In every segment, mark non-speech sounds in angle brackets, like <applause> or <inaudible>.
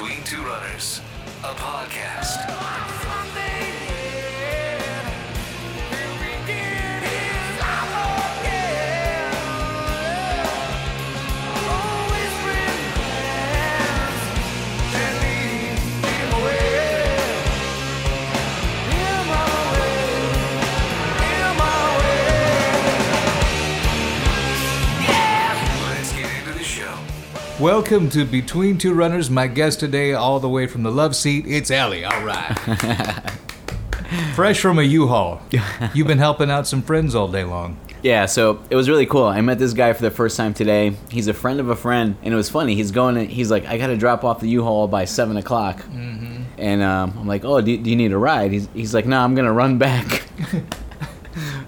Between Two Runners, a podcast. Welcome to Between Two Runners. My guest today, all the way from the love seat, it's Eli. All right. <laughs> Fresh from a U-Haul. <laughs> You've been helping out some friends all day long. Yeah, so it was really cool. I met this guy for the first time today. He's a friend of a friend, and it was funny. He's going. He's like, I got to drop off the U-Haul by seven o'clock, mm-hmm. and um, I'm like, Oh, do, do you need a ride? He's, he's like, No, I'm gonna run back. <laughs>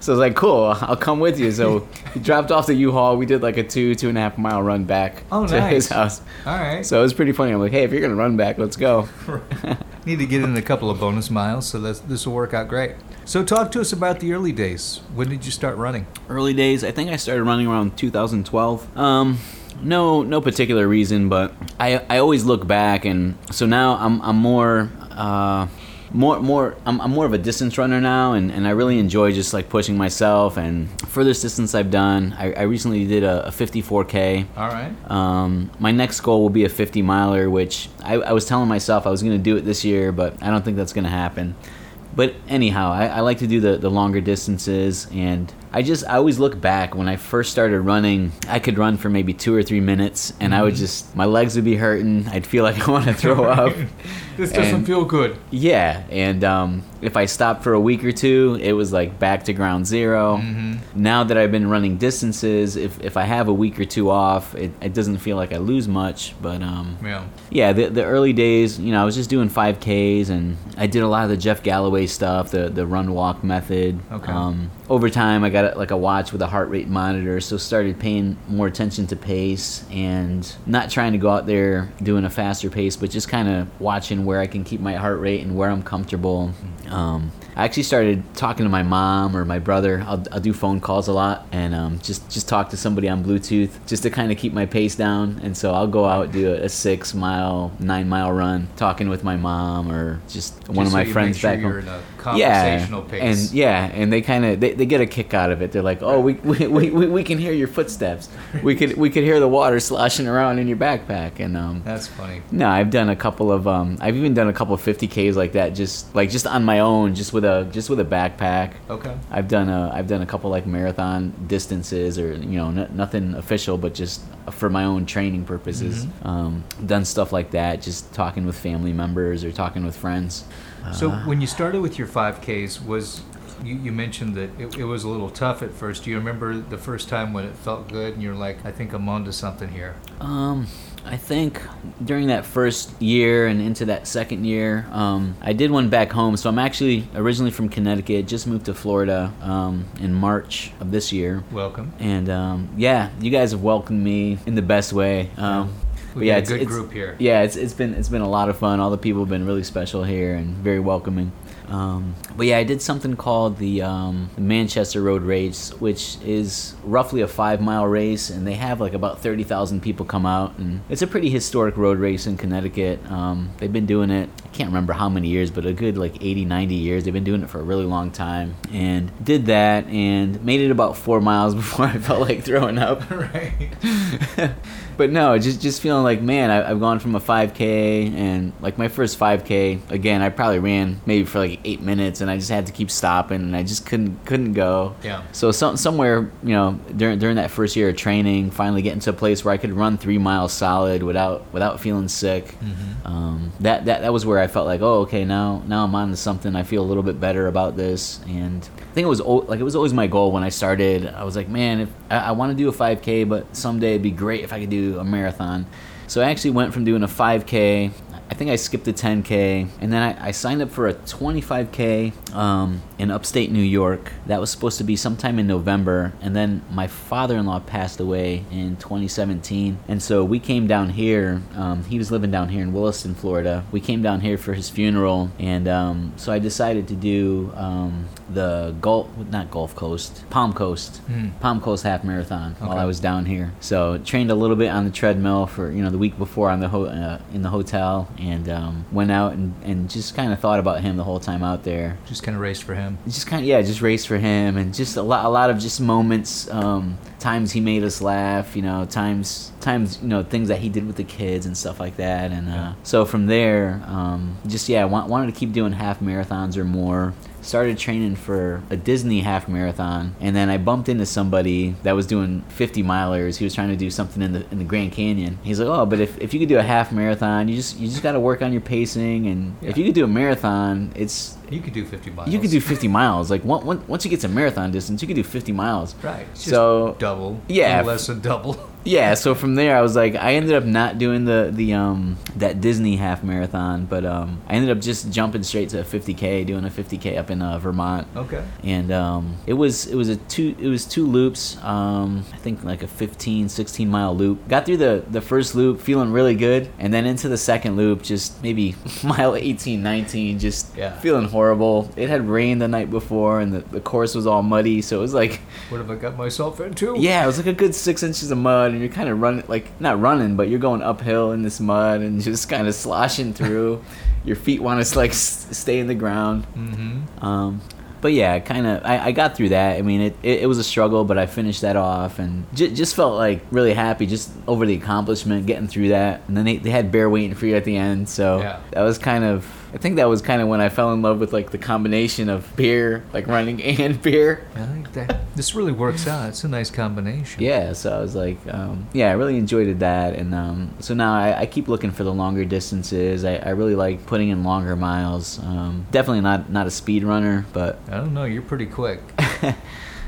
so I was like, Cool, I'll come with you. So he <laughs> dropped off the U-Haul. We did like a two two and a half mile run back Oh, to his house. All right. So it was pretty funny. I'm like, Hey, if you're gonna run back, let's go. <laughs> Need to get in a couple of bonus miles, so this this will work out great. So talk to us about the early days. When did you start running? early days. I think I started running around 2012. Um, no, no particular reason, but I, I always look back, and so now I'm, I'm more, uh, more, more. I'm, I'm more of a distance runner now, and, and I really enjoy just like pushing myself. And furthest distance I've done, I, I recently did a, a 54k. All right. Um, my next goal will be a 50 miler, which I, I was telling myself I was going to do it this year, but I don't think that's going to happen. But anyhow, I, I like to do the, the longer distances, and I just I always look back when I first started running. I could run for maybe two or three minutes, and I would just my legs would be hurting. I'd feel like I want to throw up. <laughs> This doesn't And- feel good. Yeah, and um, if I stopped for a week or two, it was like back to ground 0 Now that I've been running distances, if, if I have a week or two off, it, it doesn't feel like I lose much. But um, Yeah. yeah, the, the early days, you know, I was just doing 5Ks and I did a lot of the Jeff Galloway stuff, the, the run walk method. Okay. Um, over time, I got like a watch with a heart rate monitor, so started paying more attention to pace and not trying to go out there doing a faster pace, but just kind of watching where I can keep my heart rate and where I'm comfortable. Um, I actually started talking to my mom or my brother. I'll, I'll do phone calls a lot and um, just just talk to somebody on Bluetooth just to kind of keep my pace down. And so I'll go out do a, a six mile, nine mile run, talking with my mom or just one Just of so my friends sure back home. in a conversational yeah, pace. and yeah, and they kind of they, they get a kick out of it. They're like, oh, we, we, we, we can hear your footsteps. We could we could hear the water sloshing around in your backpack. And um, That's funny. no, I've done a couple of um, I've even done a couple of 50ks like that, just like just on my own, just with a just with a backpack. Okay. I've done a I've done a couple like marathon distances or you know n- nothing official, but just for my own training purposes. Um, done stuff like that, just talking with family members or talking with friends. So Uh, when you started with your 5Ks, was you, you mentioned that it, it was a little tough at first. Do you remember the first time when it felt good and you're like, I think I'm onto something here? Um, I think during that first year and into that second year, um, I did one back home. So I'm actually originally from Connecticut, just moved to Florida um, in March of this year. Welcome. And um, yeah, you guys have welcomed me in the best way. Um, We but yeah, a good it's- group here. Yeah, it's, it's been it's been a lot of fun. All the people have been really special here and very welcoming. Um, but yeah, I did something called the, um, the Manchester Road Race, which is roughly a five mile race, and they have like about thirty thousand people come out, and it's a pretty historic road race in Connecticut. Um, they've been doing it. I can't remember how many years, but a good like 80, 90 years. They've been doing it for a really long time, and did that and made it about four miles <laughs> before I felt like throwing up. <laughs> right. <laughs> but no, just just feeling like man, I, I've gone from a 5K and like my first 5K again, I probably ran maybe for like eight minutes, and I just had to keep stopping, and I just couldn't couldn't go. Yeah. So some, somewhere you know during during that first year of training, finally getting to a place where I could run three miles solid without without feeling sick. Mm-hmm. Um, that that that was where I felt like oh okay now now I'm on to something. I feel a little bit better about this, and I think it was like it was always my goal when I started. I was like man, if I, I want to do a 5K, but someday it'd be great if I could do a marathon. So I actually went from doing a 5K. I think I skipped a 10K, and then I, I signed up for a 25K um, in upstate New York. That was supposed to be sometime in November, and then my father-in-law passed away in 2017, and so we came down here. Um, he was living down here in Williston, Florida. We came down here for his funeral, and um, so I decided to do um, the Gulf, not Gulf Coast, Palm Coast, Mm. Palm Coast Half Marathon while I was down here. So trained a little bit on the treadmill for you know the week before on the ho- uh, in the hotel, and um, went out and, and just kind of thought about him the whole time out there. Just kind of raced for him. Just kind of yeah, just raced for him, and just a lot a lot of just moments, um, times he made us laugh, you know, times times you know things that he did with the kids and stuff like that, and uh, so from there, um, just yeah, wa- wanted to keep doing half marathons or more. Started training for a Disney half marathon, and then I bumped into somebody that was doing 50 milers. He was trying to do something in the in the Grand Canyon. He's like, "Oh, but if, if you could do a half marathon, you just you just got to work on your pacing, and if you could do a marathon, it's You could do 50 miles. you could do 50 miles. Like one, one, once you get to marathon distance, you could do 50 miles. Right. So- double. Yeah. Less than double. <laughs> Yeah, so from there I was like I ended up not doing the the um that Disney half marathon, but um I ended up just jumping straight to a 50k, doing a 50k up in uh, Vermont. Okay. And um it was it was a two it was two loops, um I think like a 15 16 mile loop. Got through the the first loop feeling really good, and then into the second loop just maybe <laughs> mile 18 19 just Yeah. feeling horrible. It had rained the night before and the, the course was all muddy, so it was like What have I got myself into? yeah, it was like a good six inches of mud, and you're kind of running, like not running, but you're going uphill in this mud and <laughs> just kind of sloshing through. <laughs> Your feet want to like s- stay in the ground. Mm-hmm. Um, but yeah, kind of, I, I got through that. I mean, it, it, it was a struggle, but I finished that off and j- just felt like really happy just over the accomplishment, getting through that. And then they, they had bear waiting for you at the end, so Yeah. that was kind of. I think that was kind of when I fell in love with like the combination of beer, like running <laughs> and beer. I think that this really works out. It's a nice combination. Yeah, so I was like, um, yeah, I really enjoyed that, and um, so now I, I keep looking for the longer distances. I, I really like putting in longer miles. Um, definitely not not a speed runner, but I don't know. You're pretty quick. <laughs>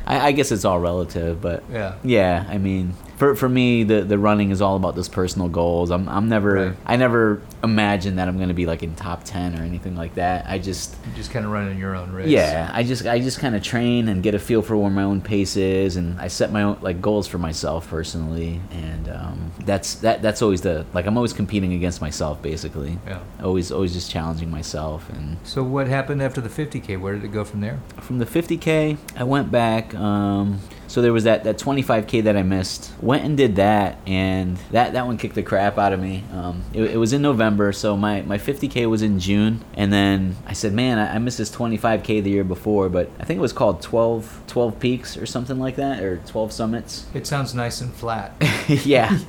I, I guess it's all relative. But Yeah. yeah, I mean, for for me, the the running is all about those personal goals. I'm I'm never Right. I never imagine that I'm gonna be like in top ten or anything like that. I just You're just kind of running your own race. yeah, I just I just kind of train and get a feel for where my own pace is, and I set my own like goals for myself personally, and um, that's that that's always the like I'm always competing against myself basically. Yeah. Always always just challenging myself, and So what happened after the 50k? Where did it go from there? from the 50k, I went back. Um, so there was that that 25k that I missed. Went and did that, and that that one kicked the crap out of me. Um, it, it was in November, so my my 50k was in June, and then I said, man, I, I missed this 25k the year before, but I think it was called 12 12 peaks or something like that, or 12 summits. It sounds nice and flat. <laughs> yeah.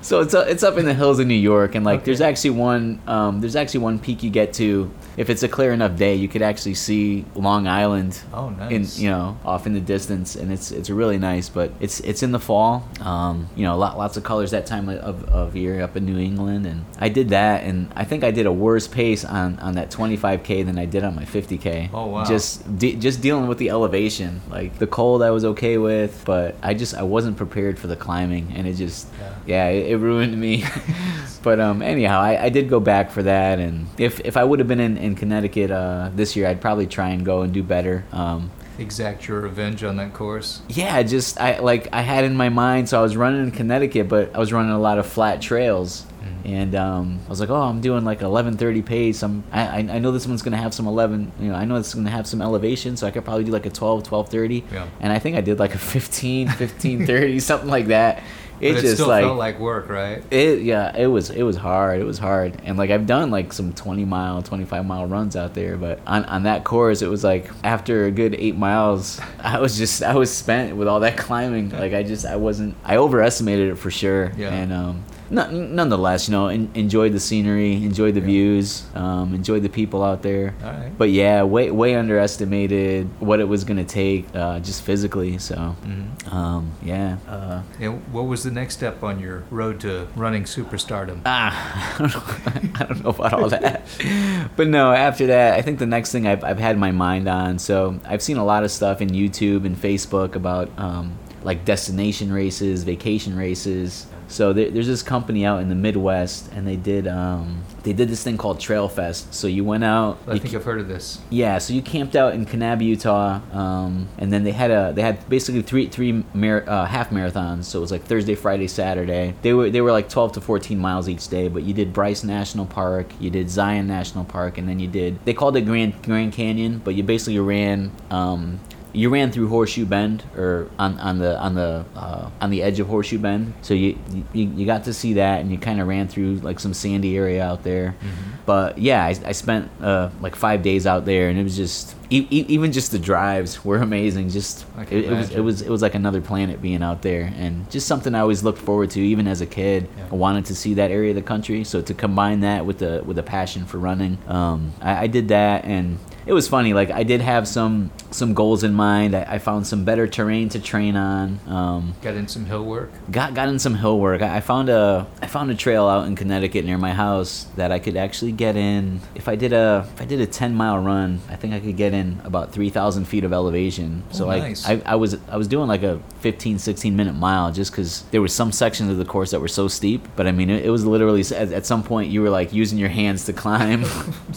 So it's uh, it's up in the hills of New York, and like Okay. there's actually one um, there's actually one peak you get to if it's a clear enough day, you could actually see Long Island Oh, nice. in you know off in the distance, and it's it's really nice. But it's it's in the fall, um, you know, lot, lots of colors that time of, of year up in New England, and I did that, and I think I did a worse pace on on that 25k than I did on my 50k. Oh, wow. Just de- just dealing with the elevation, like the cold I was okay with, but I just I wasn't prepared for the climbing, and it just Yeah. yeah, it, it ruined me. <laughs> but um, anyhow, I, I did go back for that, and if if I would have been in, in Connecticut uh, this year, I'd probably try and go and do better. Um, Exact your revenge on that course. yeah, just I like I had in my mind, so I was running in Connecticut, but I was running a lot of flat trails. Mhm. And um, I was like, oh, I'm doing like 11:30 pace. I'm, I, I I know this one's gonna have some 11. You know, I know it's gonna have some elevation, so I could probably do like a 12, 12:30. Yeah. And I think I did like a 15, 15:30, <laughs> something like that. It but it just still like felt like work, right? it yeah it was it was hard it was hard and like i've done like some 20 mile 25 mile runs out there but on, on that course it was like after a good eight miles <laughs> i was just i was spent with all that climbing like i just i wasn't i overestimated it for sure Yeah. and um none- nonetheless you know en- enjoyed the scenery enjoyed the Yeah. views um enjoyed the people out there All right. but yeah way way underestimated what it was gonna take uh just physically so Mhm. um yeah uh And what was the next step on your road to running superstardom? Ah, <laughs> I don't know, I don't know about all that. <laughs> but no, after that, I think the next thing I've, I've had my mind on. So I've seen a lot of stuff in YouTube and Facebook about um, like destination races, vacation races. So there, there's this company out in the Midwest, and they did um, they did this thing called Trail Fest. So you went out. I you think I've heard of this. yeah, so you camped out in Kanab, Utah, um, and then they had a they had basically three three mar- uh, half marathons. So it was like Thursday, Friday, Saturday. They were they were like twelve to fourteen miles each day. But you did Bryce National Park, you did Zion National Park, and then you did they called it Grand Grand Canyon, but you basically ran um, you ran through Horseshoe Bend or on, on the on the uh, on the edge of Horseshoe Bend. So you you, you got to see that, and you kind of ran through like some sandy area out there. Mm-hmm. But yeah, I, I spent uh, like five days out there, and it was just e- e- even just the drives were amazing. Just it, it was it was it was like another planet being out there, and just something I always looked forward to, even as a kid. Yeah. I wanted to see that area of the country. So to combine that with the with a passion for running, um, I, I did that, and it was funny. Like I did have some some goals in mind. I, I found some better terrain to train on. Um, Got in some hill work. got got in some hill work. I, I found a I found a trail out in Connecticut near my house that I could actually get in. If I did a if I did a ten mile run, I think I could get in about three thousand feet of elevation. So Oh, like nice. I, I was I was doing like a 15, 16 minute mile just because there were some sections of the course that were so steep. But I mean, it, it was literally at, at some point you were like using your hands to climb <laughs>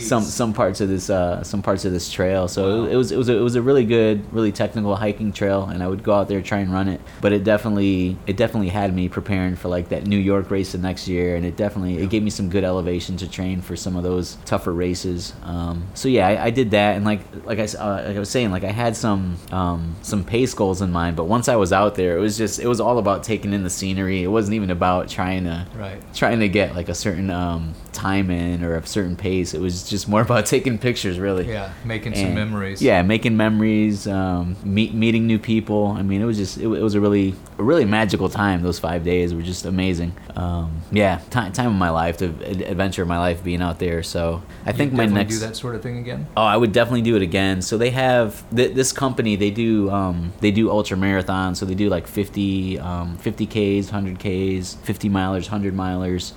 some some parts of this uh, some parts of this trail. So Wow. it, was it was a, it was a really good, really technical hiking trail, and I would go out there try and run it. But it definitely it definitely had me preparing for like that New York race the next year, and it definitely it gave me some good elevation to train for some of those tougher races. Um, so yeah, I, I did that, and like like I uh, like I was saying, like I had some um, some pace goals in mind, but once I was out there, it was just it was all about taking in the scenery. It wasn't even about trying to Right. trying to get like a certain um, time in or a certain pace. It was just more about <laughs> taking pictures, really. Yeah, making some memories. Yeah, making memories, um, meet, meeting new people. I mean, it was just it, it was a really a really magical time. Those five days were just amazing. Um, yeah, time time of my life, the adventure of my life, being out there. So I You think my next do that sort of thing again. Oh, I would definitely do it again. So they have th- this company. They do um, they do ultra marathons. So they do like 50 um, 50 k's, 100 k's, 50 milers, 100 milers.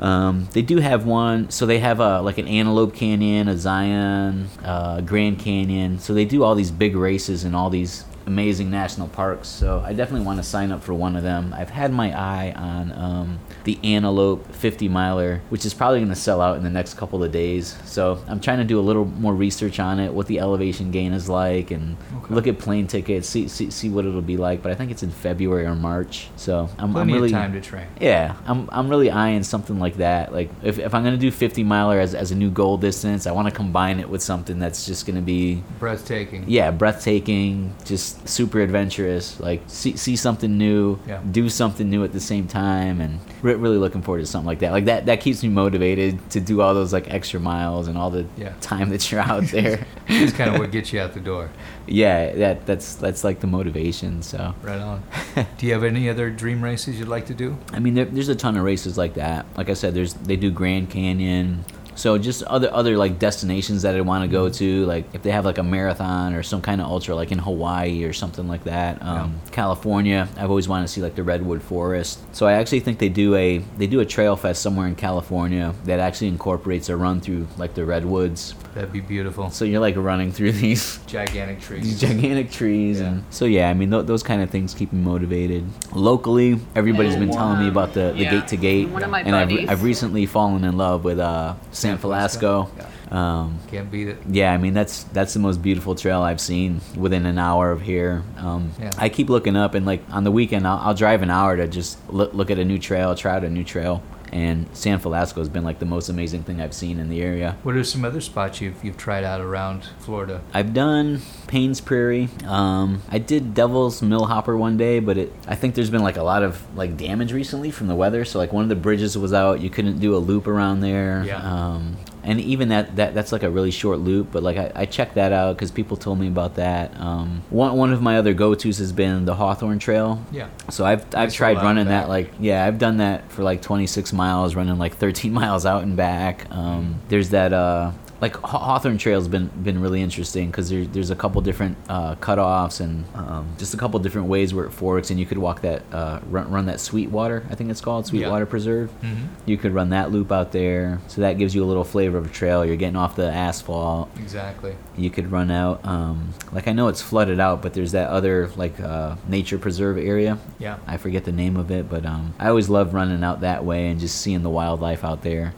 Um, they do have one. So they have a like an Antelope Canyon, a Zion, uh, Grand Canyon. So they do all these big races in all these amazing national parks. So I definitely want to sign up for one of them. I've had my eye on um, the Antelope 50 miler, which is probably going to sell out in the next couple of days. So I'm trying to do a little more research on it, what the elevation gain is like, and Okay. look at plane tickets, see, see see what it'll be like. But I think it's in February or March. So I'm, Plenty I'm really of time to train. yeah, I'm, I'm really eyeing something like that. Like if, if I'm gonna do 50 miler as, as a new goal distance, I want to combine it with something that's just gonna be Breathtaking. yeah breathtaking, just super adventurous. Like see see something new, Yeah. do something new at the same time, and re- really looking forward to something like that. Like that that keeps me motivated to do all those like extra miles and all the Yeah. time that you're out <laughs> there. It's kind of what gets you out the door. <laughs> yeah, that that's that's like the motivation. So. Right on. <laughs> do you have any other dream races you'd like to do? I mean, there, there's a ton of races like that. Like I said, there's they do Grand Canyon. So just other other like destinations that I want to go to, like if they have like a marathon or some kind of ultra, like in Hawaii or something like that. Um, California, I've always wanted to see like the redwood forest. So I actually think they do a they do a trail fest somewhere in California that actually incorporates a run through like the redwoods. That'd be beautiful. So you're like running through <laughs> these Gigantic trees, these gigantic trees Yeah. and so yeah i mean th- those kind of things keep me motivated locally everybody's been telling me about the, the gate to gate One of my and I've. I've recently fallen in love with uh san Felasco. Um, Can't beat it. yeah, I mean that's that's the most beautiful trail I've seen within an hour of here. Um, Yeah. I keep looking up, and like on the weekend, I'll, I'll drive an hour to just look, look at a new trail, try out a new trail. And San Felasco has been like the most amazing thing I've seen in the area. What are some other spots you've you've tried out around Florida? I've done Paynes Prairie. Um, I did Devil's Millhopper one day, but it I think there's been like a lot of like damage recently from the weather. So like one of the bridges was out. You couldn't do a loop around there. Yeah. Um, and even that, that that's like a really short loop, but like I, I checked that out because people told me about that. Um, one one of my other go tos has been the Hawthorne Trail. Yeah. So I've I've Nice tried running that like yeah I've done that for like 26 miles running like 13 <laughs> miles out and back. Um, there's that uh like Hawthorne Trail's been been really interesting because there, there's a couple different uh, cutoffs and um, just a couple different ways where it forks and you could walk that uh, run, run that Sweetwater I think it's called Sweetwater Preserve. Mhm. You could run that loop out there, so that gives you a little flavor of a trail. You're getting off the asphalt Exactly. you could run out um, like i know it's flooded out but there's that other like uh, nature preserve area Yeah. i forget the name of it but um, i always love running out that way and just seeing the wildlife out there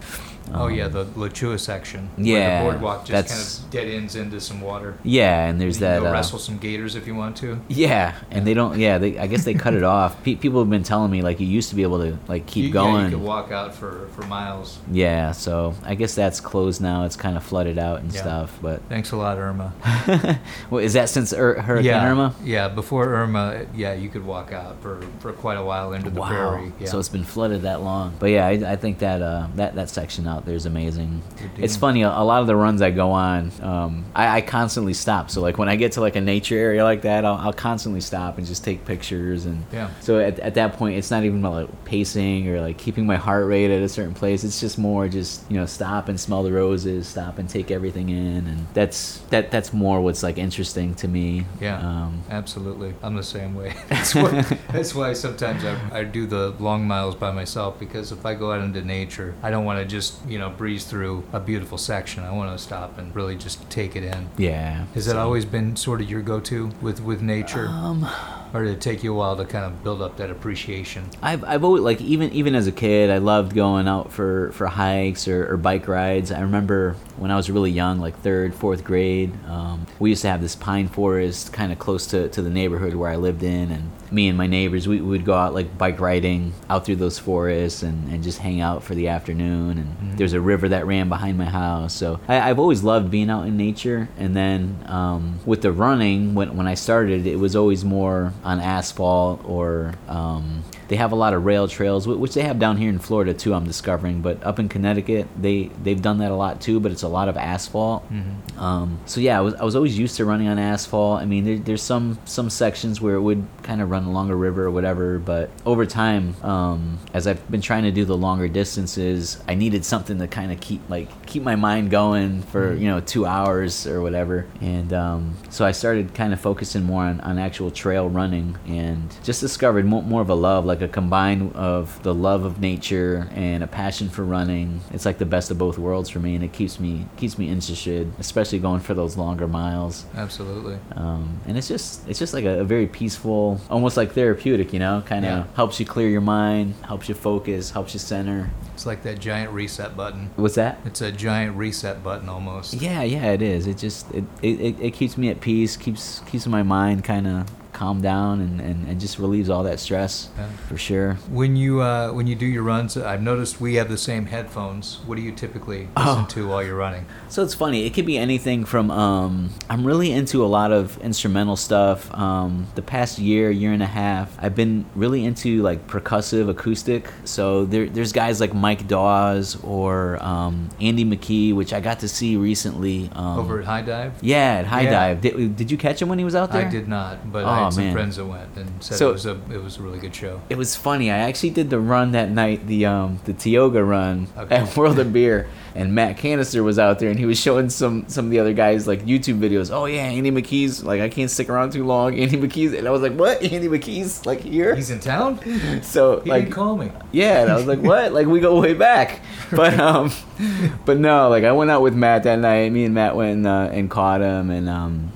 oh Um, yeah, the La Chua section. Yeah, the boardwalk just kind of dead ends into some water. Yeah, and there's you can that. Go uh, wrestle some gators if you want to. Yeah, and they don't. Yeah, they. I guess they cut it <laughs> off. Pe- people have been telling me like you used to be able to like keep You- going. Yeah, you could walk out for for miles. Yeah, so I guess that's closed now. It's kind of flooded out and Yeah. stuff. But Thanks a lot, Irma. <laughs> well, is that since Ur- Hurricane yeah, Irma? Yeah, before Irma, yeah, you could walk out for, for quite a while into the wow. prairie. Yeah. So it's been flooded that long. But yeah, I, I think that uh, that that section out there is amazing. It's funny. A, a lot of the runs I go on, um, I, I constantly stop. So like when I get to like a nature area like that, I'll, I'll constantly stop and just take pictures. And Yeah. so at, at that point, it's not even about like pacing or like keeping my heart rate at a certain place. It's just more just you know stop and smell the roses, stop and take everything in, and that's that that's more what's like interesting to me. Yeah, Um, absolutely. I'm the same way. <laughs> That's why, that's why sometimes I, I do the long miles by myself because if I go out into nature, I don't want to just, you know, breeze through a beautiful section. I want to stop and really just take it in. yeah. Has that So- always been sort of your go-to with, with nature? Um, or did it take you a while to kind of build up that appreciation? I've, I've always like even even as a kid I loved going out for, for hikes or, or bike rides. I remember when I was really young, like third, fourth grade, um, we used to have this pine forest kind of close to, to the neighborhood where I lived in, and me and my neighbors we would go out like bike riding out through those forests and, and just hang out for the afternoon. And Mhm. there's a river that ran behind my house, so I, I've always loved being out in nature. And then um, with the running, when when I started, it was always more on asphalt or um, they have a lot of rail trails, which they have down here in Florida too. I'm discovering, but up in Connecticut, they they've done that a lot too. But it's a lot of asphalt. Mm-hmm. Um, so yeah, I was I was always used to running on asphalt. I mean, there, there's some some sections where it would kind of run along a river or whatever, but over time, um, as I've been trying to do the longer distances, I needed something to kind of keep like keep my mind going for Mhm. you know two hours or whatever. And um, so I started kind of focusing more on, on actual trail running and just discovered more, more of a love, like a combine of the love of nature and a passion for running. It's like the best of both worlds for me, and it keeps me keeps me interested, especially going for those longer miles. Absolutely. Um, and it's just it's just like a, a very peaceful, almost like therapeutic, you know, kind of Yeah. helps you clear your mind, helps you focus, helps you center. It's like that giant reset button. What's that? It's a giant reset button almost. Yeah, yeah, it is. It just it, it, it keeps me at peace, keeps keeps my mind kind of calmed down, and, and, and just relieves all that stress Yeah. for sure. When you uh, when you do your runs, I've noticed we have the same headphones. What do you typically listen Oh. to while you're running? So it's funny. It could be anything from um, I'm really into a lot of instrumental stuff. Um, the past year, year and a half, I've been really into like percussive acoustic. So there, there's guys like Mike Dawes or um, Andy McKee, which I got to see recently. Um, Over at High Dive? yeah, at High Yeah. Dive. Did, did you catch him when he was out there? I did not, but Oh, I had some man. friends that went and said So- it was a it was a really good show. It was funny. I actually did the run that night, the um the Tioga run Okay. at <laughs> World of Beer, and Matt Canister was out there, and he was showing some some of the other guys like YouTube videos. Oh yeah, Andy McKee's like I can't stick around too long. <laughs> Andy McKee's, and I was like, what? Andy McKee's like here? He's in town. <laughs> so He like didn't call me. yeah, and I was like, what? like we go way back, but um, but no, like I went out with Matt that night. Me and Matt went and, uh, and caught him, and um,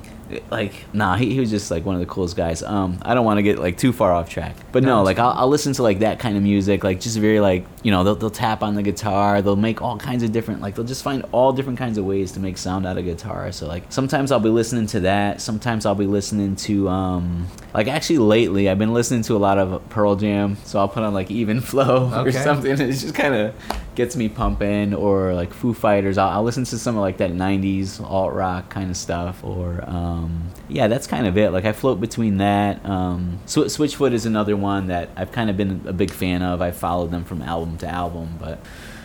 like nah, he, he was just like one of the coolest guys. Um, I don't want to get like too far off track, but no, No, like I'll, I'll listen to like that kind of music, like just very like you know they'll they'll tap on the guitar, they'll make all kinds of different like they'll just find all different kinds of ways to make sound out of guitar. So like sometimes I'll be listening to that, sometimes I'll be listening to um, like actually lately I've been listening to a lot of Pearl Jam, so I'll put on like Even Flow <laughs> or something. it's just kind of gets me pumping, or like Foo Fighters. I'll, I'll listen to some of like that '90s alt rock kind of stuff, or um, yeah, that's kind of it. Like I float between that. Um, Sw- Switchfoot is another one that I've kind of been a big fan of. I followed them from album to album, but.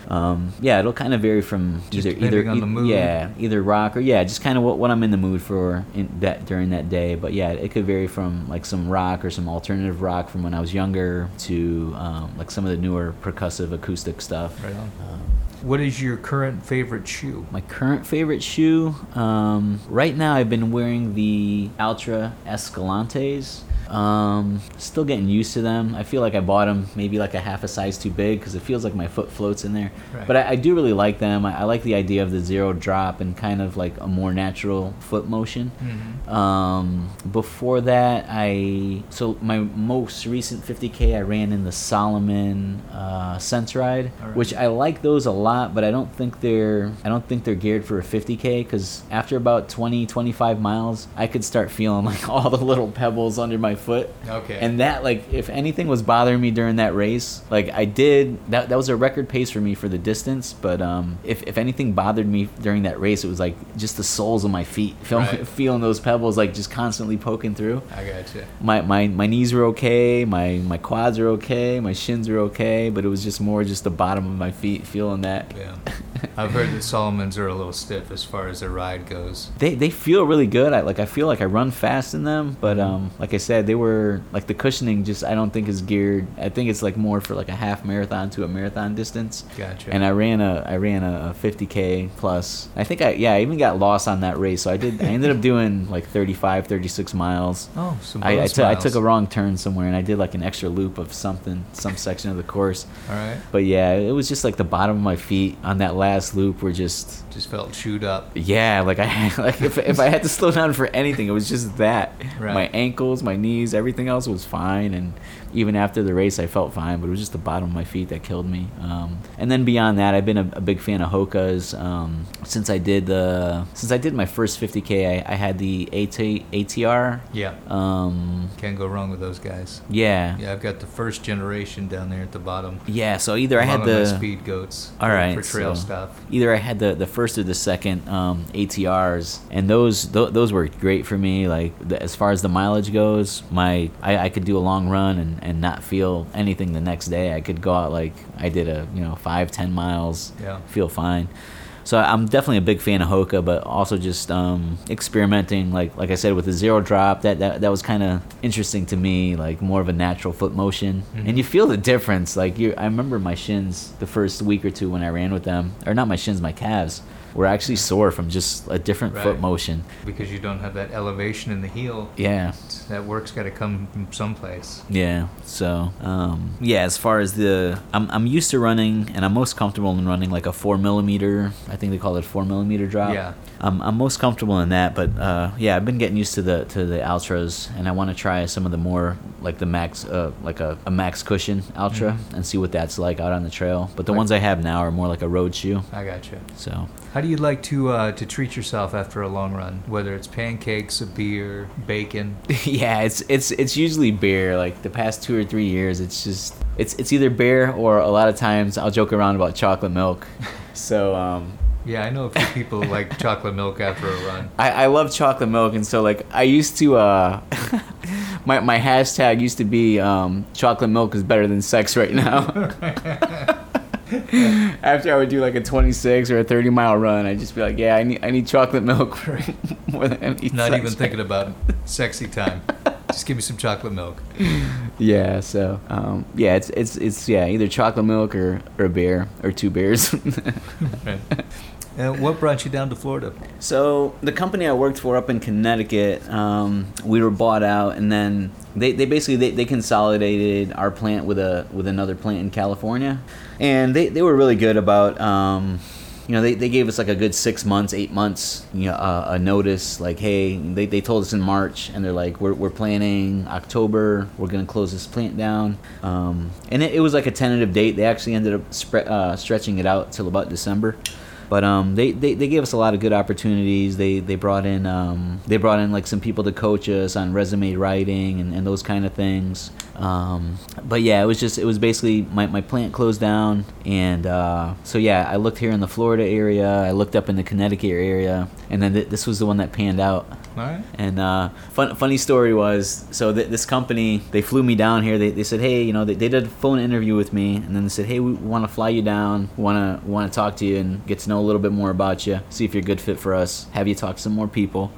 Um, yeah, it'll kind of vary from either either on the e- mood. yeah either rock or yeah just kind of what, what I'm in the mood for in that during that day. But yeah, it could vary from like some rock or some alternative rock from when I was younger to um, like some of the newer percussive acoustic stuff. Right on. Um, What is your current favorite shoe? my current favorite shoe, um, right now I've been wearing the Altra Escalantes. Um, still getting used to them. I feel like I bought them maybe like a half a size too big because it feels like my foot floats in there. Right. But I, I do really like them. I, I like the idea of the zero drop and kind of like a more natural foot motion. Mhm. Um, before that, I so my most recent 50k I ran in the Salomon uh, Sense Ride, Alright. which I like those a lot, but I don't think they're I don't think they're geared for a 50k because after about 20 25 miles, I could start feeling like <laughs> all the little pebbles under my foot. Okay. And that like if anything was bothering me during that race, like I did that that was a record pace for me for the distance, but um if, if anything bothered me during that race, it was like just the soles of my feet, <laughs> feel, Right. feeling those pebbles like just constantly poking through. I gotcha. My, my my knees were okay, my my quads are okay, my shins are okay, but it was just more just the bottom of my feet feeling that. Yeah. <laughs> <laughs> I've heard that Salomons are a little stiff as far as their ride goes. They, they feel really good. I like I feel like I run fast in them, but um like I said, they were like the cushioning just I don't think is geared. I think it's like more for like a half marathon to a marathon distance. Gotcha. And I ran a I ran a 50k plus. I think I yeah I even got lost on that race. So I did I ended up doing like 35 36 miles. Oh, some I, I, took I took a wrong turn somewhere and I did like an extra loop of something some section of the course. All right. But yeah, it was just like the bottom of my feet on that last loop were just Just felt chewed up. yeah, like I <laughs> like if if I had to slow down for anything, it was just that. Right. My ankles, my knees, everything else was fine, and even after the race, I felt fine. But it was just the bottom of my feet that killed me. Um, and then beyond that, I've been a, a big fan of Hoka's um, since I did the since I did my first 50k. I, I had the AT, ATR. Yeah. Um, Can't go wrong with those guys. yeah. Yeah, I've got the first generation down there at the bottom. Yeah, so either I had the speed goats. All right, For trail so stuff. Either I had the, the first or the second um, ATRs, and those th- those were great for me. Like the, as far as the mileage goes, my I, I could do a long run and, and not feel anything the next day. I could go out like I did a you know five ten miles, Yeah. feel fine. So I'm definitely a big fan of Hoka, but also just um, experimenting, like like I said, with the zero drop. That that, that was kind of interesting to me, like more of a natural foot motion, Mhm. and you feel the difference. Like you, I remember my shins the first week or two when I ran with them, or not my shins, my calves were actually sore from just a different foot motion. Because you don't have that elevation in the heel. Yeah, That work's got to come from someplace. Yeah. So, um, yeah. As far as the, I'm I'm used to running, and I'm most comfortable in running like a four millimeter. I think they call it four millimeter drop. Yeah. I'm I'm most comfortable in that, but uh, yeah, I've been getting used to the to the Altras, and I want to try some of the more like the max, uh, like a, a max cushion ultra, Mhm. and see what that's like out on the trail. But the Like- ones I have now are more like a road shoe. I gotcha. So. How do you like to uh, to treat yourself after a long run? Whether it's pancakes, a beer, bacon. <laughs> yeah, it's it's it's usually beer. Like the past two or three years, it's just it's it's either beer or a lot of times I'll joke around about chocolate milk. <laughs> So um, Yeah, I know a few people like chocolate milk after a run. I, I love chocolate milk, and so like I used to uh, <laughs> my my hashtag used to be um, chocolate milk is better than sex right now. <laughs> After I would do like a 26 or a 30 mile run, I'd just be like, yeah, I need I need chocolate milk <laughs> more than any Not sex even right thinking about sexy time. Just give me some chocolate milk. Yeah, so um, yeah, it's it's it's yeah, either chocolate milk or or a beer or two beers. <laughs> Right. Uh, what brought you down to Florida? so the company I worked for up in Connecticut, um, we were bought out, and then they, they basically they, they consolidated our plant with a with another plant in California, and they, they were really good about. Um, you know, they, they gave us like a good six months, eight months, you know, uh, a notice. Like, hey, they, they told us in March, and they're like, we're, we're planning October. We're gonna close this plant down. Um, and it, it was like a tentative date. They actually ended up uh, stretching it out till about December. But um, they, they, they gave us a lot of good opportunities. They they brought in um, they brought in like some people to coach us on resume writing and, and those kind of things. Um, but yeah, it was just it was basically my, my plant closed down, and uh, so yeah, I looked here in the Florida area. I looked up in the Connecticut area, and then th- this was the one that panned out. All right. And uh, fun, funny story was, so th- this company, they flew me down here. They, they said, hey, you know, they, they did a phone interview with me, and then they said, hey, we want to fly you down, want to want to talk to you and get to know a little bit more about you, see if you're a good fit for us, have you talk to some more people.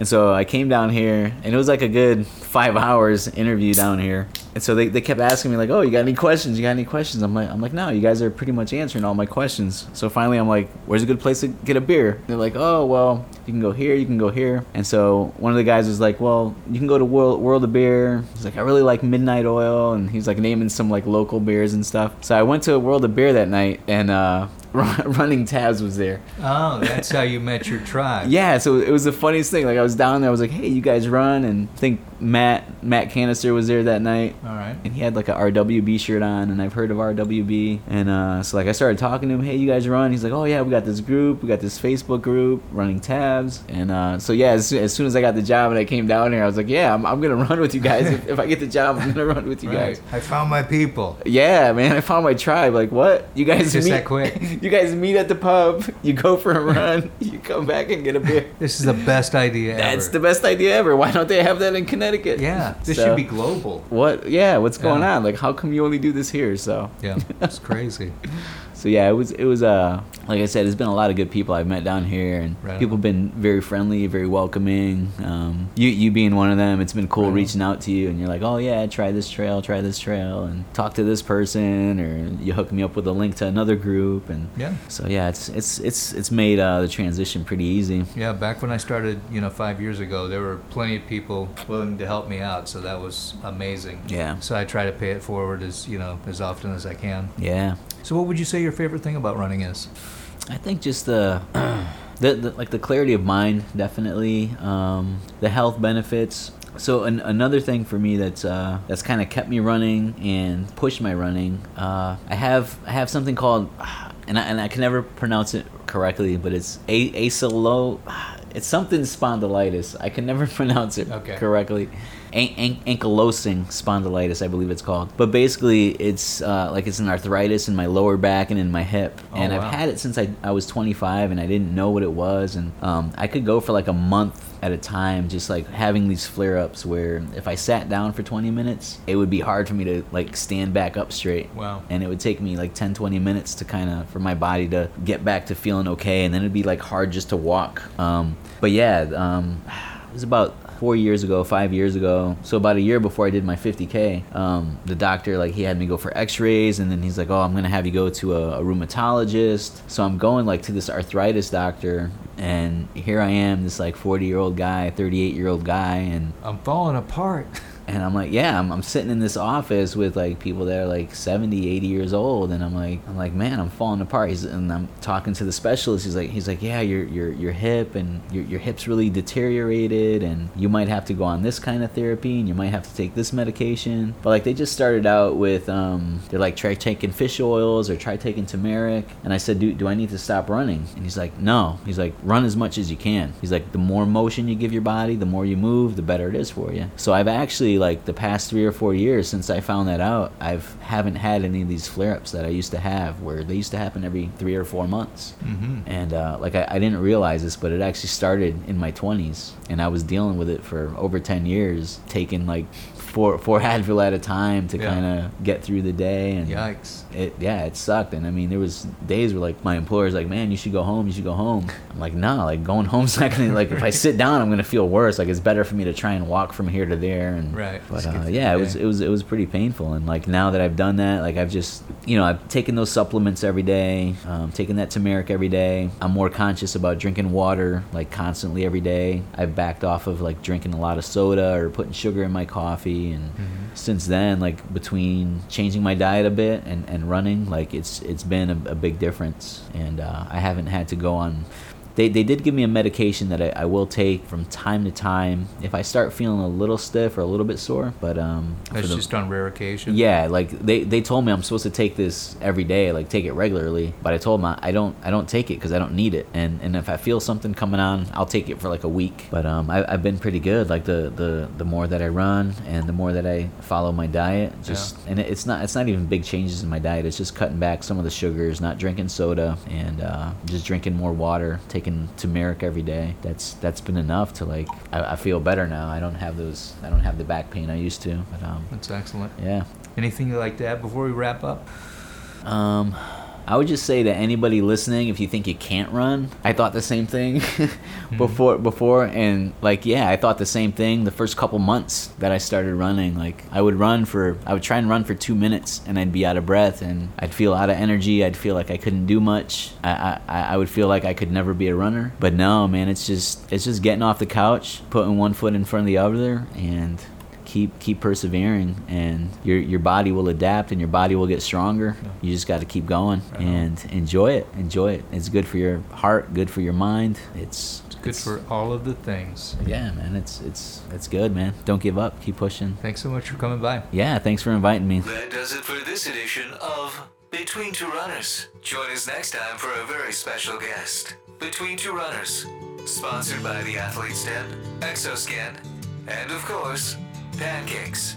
And so I came down here, and it was like a good five hours interview down here. And so they, they kept asking me like, "Oh, you got any questions? You got any questions?" I'm like, "I'm like, no, you guys are pretty much answering all my questions." So finally, I'm like, "Where's a good place to get a beer?" They're like, "Oh, well, you can go here, you can go here." And so one of the guys was like, "Well, you can go to World World of Beer." He's like, "I really like Midnight Oil," and he's like naming some like local beers and stuff. So I went to World of Beer that night, and uh, <laughs> Running Tabs was there. Oh, that's how you met your tribe. <laughs> Yeah, so it was the funniest thing. Like I was down there, I was like, "Hey, you guys run?" And I think Matt Matt Canister was there that night, All right. and he had like a RWB shirt on, and I've heard of RWB, and uh, so like I started talking to him. Hey, you guys run? He's like, "Oh yeah, we got this group, we got this Facebook group, Running Tabs," and uh, so yeah, as, as soon as I got the job and I came down here, I was like, "Yeah, I'm, I'm gonna run with you guys. if, if I get the job, I'm gonna run with you Right. guys." I found my people. Yeah, man, I found my tribe. Like, what? You guys Just meet? that quick. <laughs> You guys meet at the pub. You go for a <laughs> run. You come back and get a beer. This is the best idea ever. That's ever. the best idea ever. Why don't they have that in Connecticut? Yeah. This So- should be global. What? Yeah. What's going Yeah. on? Like, how come you only do this here? So, Yeah, it's crazy. <laughs> so yeah, it was. It was. Uh, like I said, it's been a lot of good people I've met down here, and Right. people have been very friendly, very welcoming. Um, you, you being one of them, it's been cool Right. reaching out to you, and you're like, oh yeah, try this trail, try this trail, and talk to this person, or you hook me up with a link to another group, and Yeah. so yeah, it's it's it's it's made uh, the transition pretty easy. Yeah, back when I started, you know, five years ago, there were plenty of people willing to help me out, so that was amazing. Yeah. So I try to pay it forward as you know as often as I can. Yeah. So what would you say your favorite thing about running is? I think just the, <clears throat> the, the like the clarity of mind, definitely. Um, the health benefits. So an, another thing for me that's uh, that's kind of kept me running and pushed my running. Uh, I have I have something called, <sighs> and I, and I can never pronounce it correctly, but it's a acylo. <sighs> It's something spondylitis. I can never <laughs> pronounce it Okay. correctly. An- an- ankylosing spondylitis, I believe it's called. But basically, it's uh, like it's an arthritis in my lower back and in my hip, Oh, and wow. I've had it since I, I was 25, and I didn't know what it was, and um, I could go for like a month at a time, just like having these flare ups where if I sat down for 20 minutes, it would be hard for me to like stand back up straight. Wow. And it would take me like 10, 20 minutes to kind of for my body to get back to feeling okay, and then it'd be like hard just to walk. Um, but yeah, um, <sighs> it was about four years ago, five years ago. So about a year before I did my 50k, um, the doctor like he had me go for X-rays, and then he's like, "Oh, I'm gonna have you go to a, a rheumatologist." So I'm going like to this arthritis doctor, and here I am, this like 40 year old guy, 38 year old guy, and I'm falling apart. <laughs> and I'm like, yeah, I'm, I'm sitting in this office with like people that are like 70, 80 years old, and I'm like, I'm like, man, I'm falling apart. He's, and I'm talking to the specialist. He's like, he's like, yeah, your your your hip and your your hip's really deteriorated, and you might have to go on this kind of therapy, and you might have to take this medication. But like, they just started out with, um, they're like, try taking fish oils or try taking turmeric. And I said, do do I need to stop running? And he's like, no. He's like, run as much as you can. He's like, the more motion you give your body, the more you move, the better it is for you. So I've actually like the past three or four years since I found that out, I've haven't had any of these flare ups that I used to have, where they used to happen every three or four months. Mm-hmm. And uh, like I, I didn't realize this, but it actually started in my 20s, and I was dealing with it for over 10 years, taking like four four <laughs> Advil at a time to Yeah. kind of get through the day. And Yikes. it yeah, it sucked. And I mean, there was days where like my employer's like, "Man, you should go home. You should go home." I'm like, "Nah, like going home's not gonna <laughs> like if I sit down, I'm gonna feel worse. Like it's better for me to try and walk from here to there." And Right. but uh, yeah, it was it was it was pretty painful. And like now that I've done that, like I've just you know I've taken those supplements every day, um, taking that turmeric every day. I'm more conscious about drinking water like constantly every day. I've backed off of like drinking a lot of soda or putting sugar in my coffee and Mm-hmm. since then like between changing my diet a bit and, and running like it's it's been a, a big difference and uh, i haven't had to go on they, they did give me a medication that I, I will take from time to time if I start feeling a little stiff or a little bit sore. But um, That's the- just on rare occasion. yeah, like they, they told me I'm supposed to take this every day, like take it regularly. But I told them I don't I don't take it because I don't need it. And and if I feel something coming on, I'll take it for like a week. But um, I, I've been pretty good. Like the, the the more that I run and the more that I follow my diet, just and it, it's not it's not even big changes in my diet. It's just cutting back some of the sugars, not drinking soda, and uh, just drinking more water, taking turmeric every day. That's that's been enough to like I, I feel better now. I don't have those I don't have the back pain I used to. But um, That's excellent. yeah. Anything you'd like to add before we wrap up? Um, I would just say to anybody listening, if you think you can't run, I thought the same thing <laughs> hmm. before before and like yeah, I thought the same thing the first couple months that I started running. Like I would run for I would try and run for two minutes and I'd be out of breath and I'd feel out of energy. I'd feel like I couldn't do much. I I, I would feel like I could never be a runner. But no, man, it's just it's just getting off the couch, putting one foot in front of the other and keep keep persevering and your your body will adapt and your body will get stronger you just got to keep going Right on. and enjoy it enjoy it it's good for your heart good for your mind it's Good for all of the things. yeah man it's it's it's good man don't give up keep pushing Thanks so much for coming by. yeah thanks for inviting me That does it for this edition of Between Two Runners. Join us next time for a very special guest. Between Two Runners. Sponsored by the Athlete's Den, Exoscan, and of course, Pancakes.